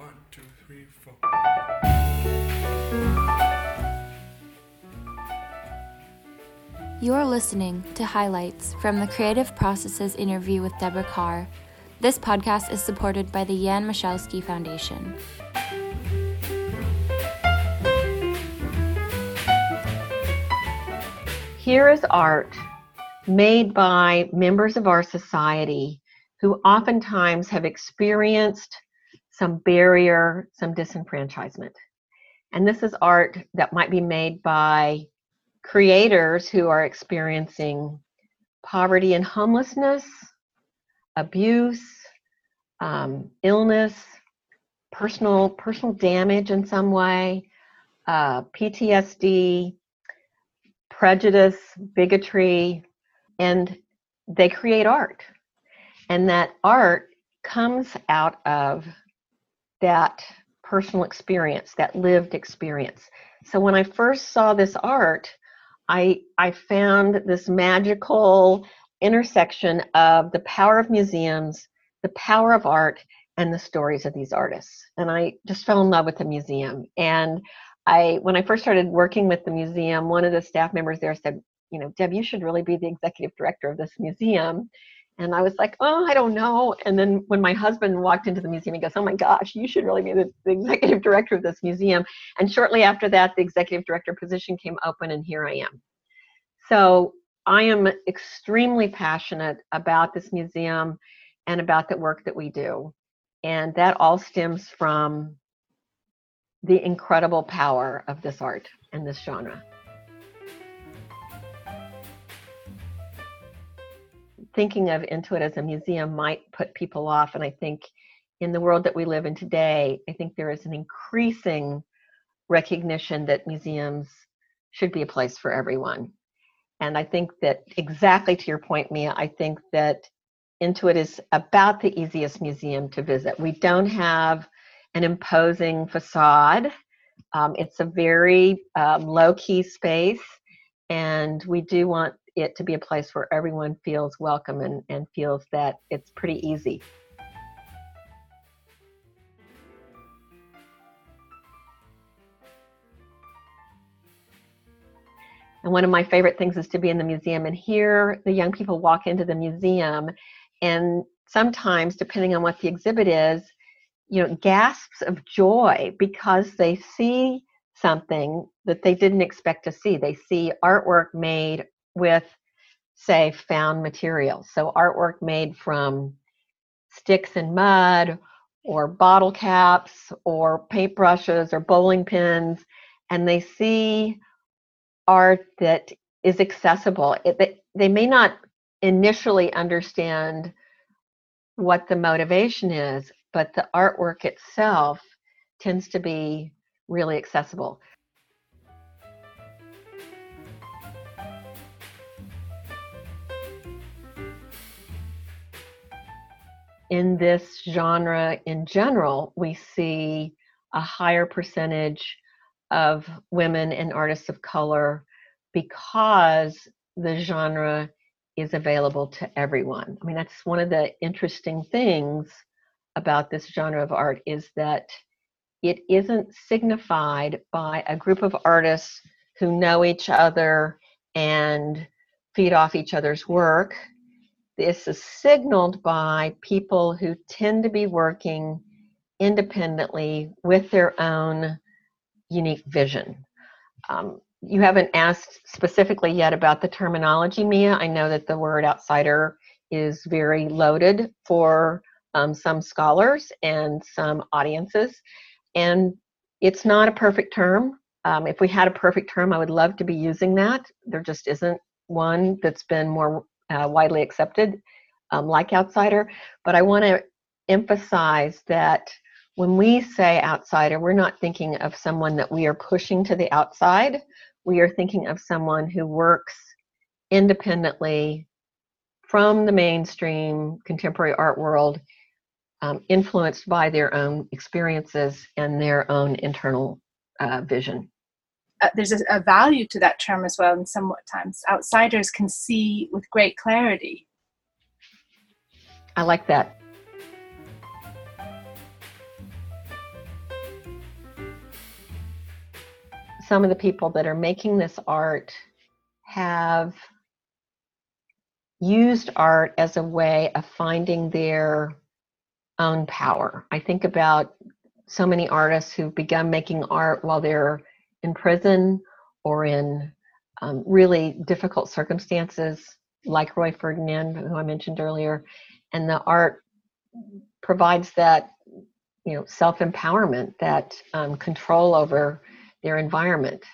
One, two, three, four. You're listening to highlights from the Creative Process's interview with Debra Kerr. This podcast is supported by the Jan Michalski Foundation. Here is art made by members of our society who oftentimes have experienced some barrier, some disenfranchisement. And this is art that might be made by creators who are experiencing poverty and homelessness, abuse, um, illness, personal personal damage in some way, uh, PTSD, prejudice, bigotry, and they create art. And that art comes out of that personal experience, that lived experience. So when I first saw this art, I I found this magical intersection of the power of museums, the power of art, and the stories of these artists. And I just fell in love with the museum. And I when I first started working with the museum, one of the staff members there said, you know, Deb, you should really be the executive director of this museum. And I was like, oh, I don't know. And then when my husband walked into the museum, he goes, oh my gosh, you should really be the, the executive director of this museum. And shortly after that, the executive director position came open, and here I am. So I am extremely passionate about this museum and about the work that we do. And that all stems from the incredible power of this art and this genre. Thinking of Intuit as a museum might put people off, and I think in the world that we live in today, I think there is an increasing recognition that museums should be a place for everyone. And I think that exactly to your point, Mia, I think that Intuit is about the easiest museum to visit. We don't have an imposing facade. Um, it's a very um, low key space, and we do want it to be a place where everyone feels welcome and, and feels that it's pretty easy. And one of my favorite things is to be in the museum and hear the young people walk into the museum. And sometimes, depending on what the exhibit is, you know, gasps of joy because they see something that they didn't expect to see. They see artwork made with, say, found materials. So, artwork made from sticks and mud, or bottle caps, or paintbrushes, or bowling pins, and they see art that is accessible. It, they, they may not initially understand what the motivation is, but the artwork itself tends to be really accessible. In this genre in general, we see a higher percentage of women and artists of color because the genre is available to everyone. I mean, that's one of the interesting things about this genre of art is that it isn't signified by a group of artists who know each other and feed off each other's work. This is signaled by people who tend to be working independently with their own unique vision. Um, you haven't asked specifically yet about the terminology, Mia. I know that the word outsider is very loaded for um, some scholars and some audiences, and it's not a perfect term. Um, if we had a perfect term, I would love to be using that. There just isn't one that's been more uh, widely accepted, um, like outsider. But I want to emphasize that when we say outsider, we're not thinking of someone that we are pushing to the outside. We are thinking of someone who works independently from the mainstream contemporary art world, um, influenced by their own experiences and their own internal uh, vision uh, there's a, a, value to that term as well, and somewhat times outsiders can see with great clarity. I like that. Some of the people that are making this art have used art as a way of finding their own power. I think about so many artists who've begun making art while they're in prison or in um, really difficult circumstances, like Roy Ferdinand, who I mentioned earlier, and the art provides that you know self empowerment, that um, control over their environment.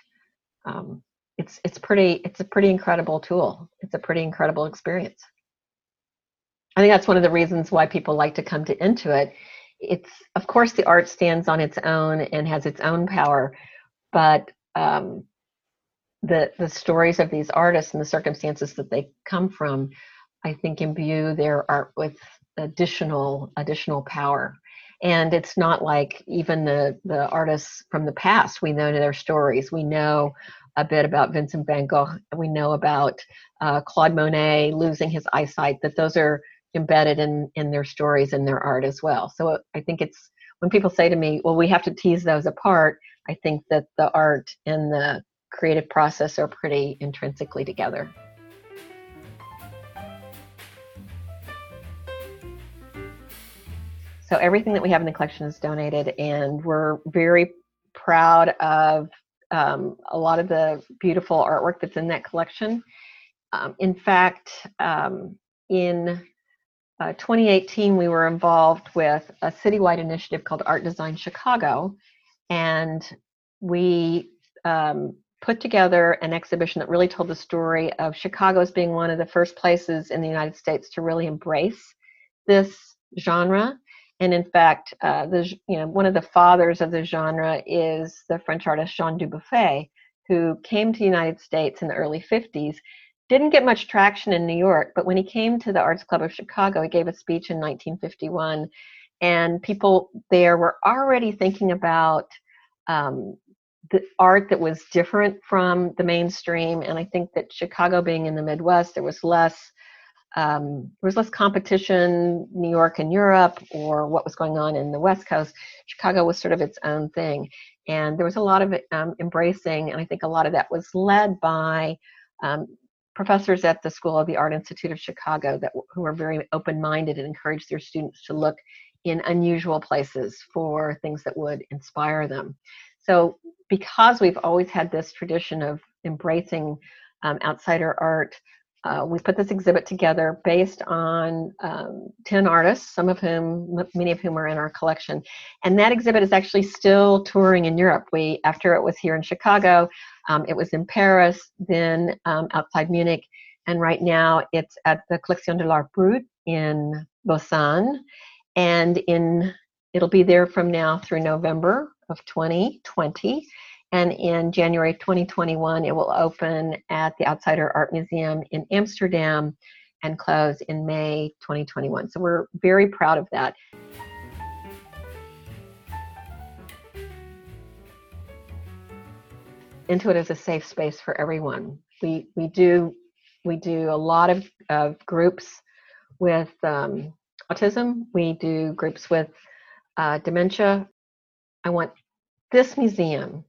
Um, it's it's pretty it's a pretty incredible tool. It's a pretty incredible experience. I think that's one of the reasons why people like to come to Intuit. It's of course the art stands on its own and has its own power, but um, the the stories of these artists and the circumstances that they come from, I think imbue their art with additional additional power. And it's not like even the the artists from the past we know their stories. We know a bit about Vincent van Gogh. We know about uh, Claude Monet losing his eyesight. That those are embedded in in their stories and their art as well. So I think it's when people say to me, "Well, we have to tease those apart." I think that the art and the creative process are pretty intrinsically together. So everything that we have in the collection is donated, and we're very proud of um, a lot of the beautiful artwork that's in that collection. Um, in fact, um, in uh, 2018, we were involved with a citywide initiative called Art Design Chicago, and we um, put together an exhibition that really told the story of Chicago as being one of the first places in the United States to really embrace this genre and in fact, uh, the you know one of the fathers of the genre is the French artist Jean Dubuffet, who came to the United States in the early 50s. Didn't get much traction in New York, but when he came to the Arts Club of Chicago, he gave a speech in 1951, and people there were already thinking about um, the art that was different from the mainstream. And I think that Chicago being in the Midwest, there was less um, there was less competition, New York and Europe, or what was going on in the West Coast. Chicago was sort of its own thing. And there was a lot of um, embracing, and I think a lot of that was led by um, professors at the School of the Art Institute of Chicago that who were very open-minded and encouraged their students to look in unusual places for things that would inspire them. So because we've always had this tradition of embracing um, outsider art, uh, we put this exhibit together based on um, 10 artists, some of whom, many of whom are in our collection. And that exhibit is actually still touring in Europe. We, after it was here in Chicago, um, it was in Paris, then um, outside Munich, and right now it's at the Collection de l'Art Brut in Lausanne. And in it'll be there from now through November of 2020. And in January 2021, it will open at the Outsider Art Museum in Amsterdam and close in May 2021. So we're very proud of that. Intuit is a safe space for everyone. We we do we do a lot of, of groups with um, autism. We do groups with uh, dementia. I want this museum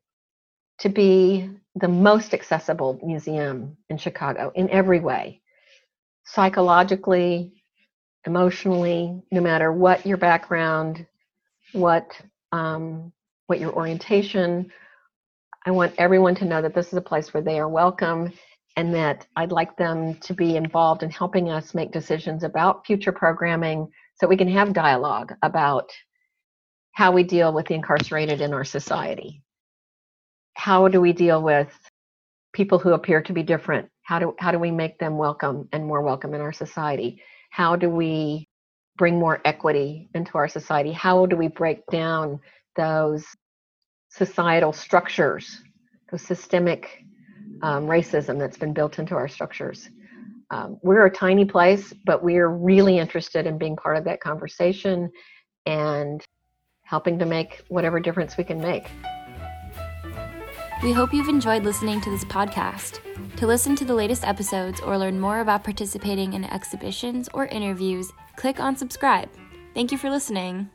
to be the most accessible museum in Chicago in every way psychologically, emotionally, no matter what your background, what um, what your orientation. I want everyone to know that this is a place where they are welcome and that I'd like them to be involved in helping us make decisions about future programming so we can have dialogue about how we deal with the incarcerated in our society how do we deal with people who appear to be different? How do, how do we make them welcome and more welcome in our society? How do we bring more equity into our society? How do we break down those societal structures, those systemic um, racism that's been built into our structures? Um, we're a tiny place, but we're really interested in being part of that conversation and helping to make whatever difference we can make. We hope you've enjoyed listening to this podcast. To listen to the latest episodes or learn more about participating in exhibitions or interviews, click on subscribe. Thank you for listening.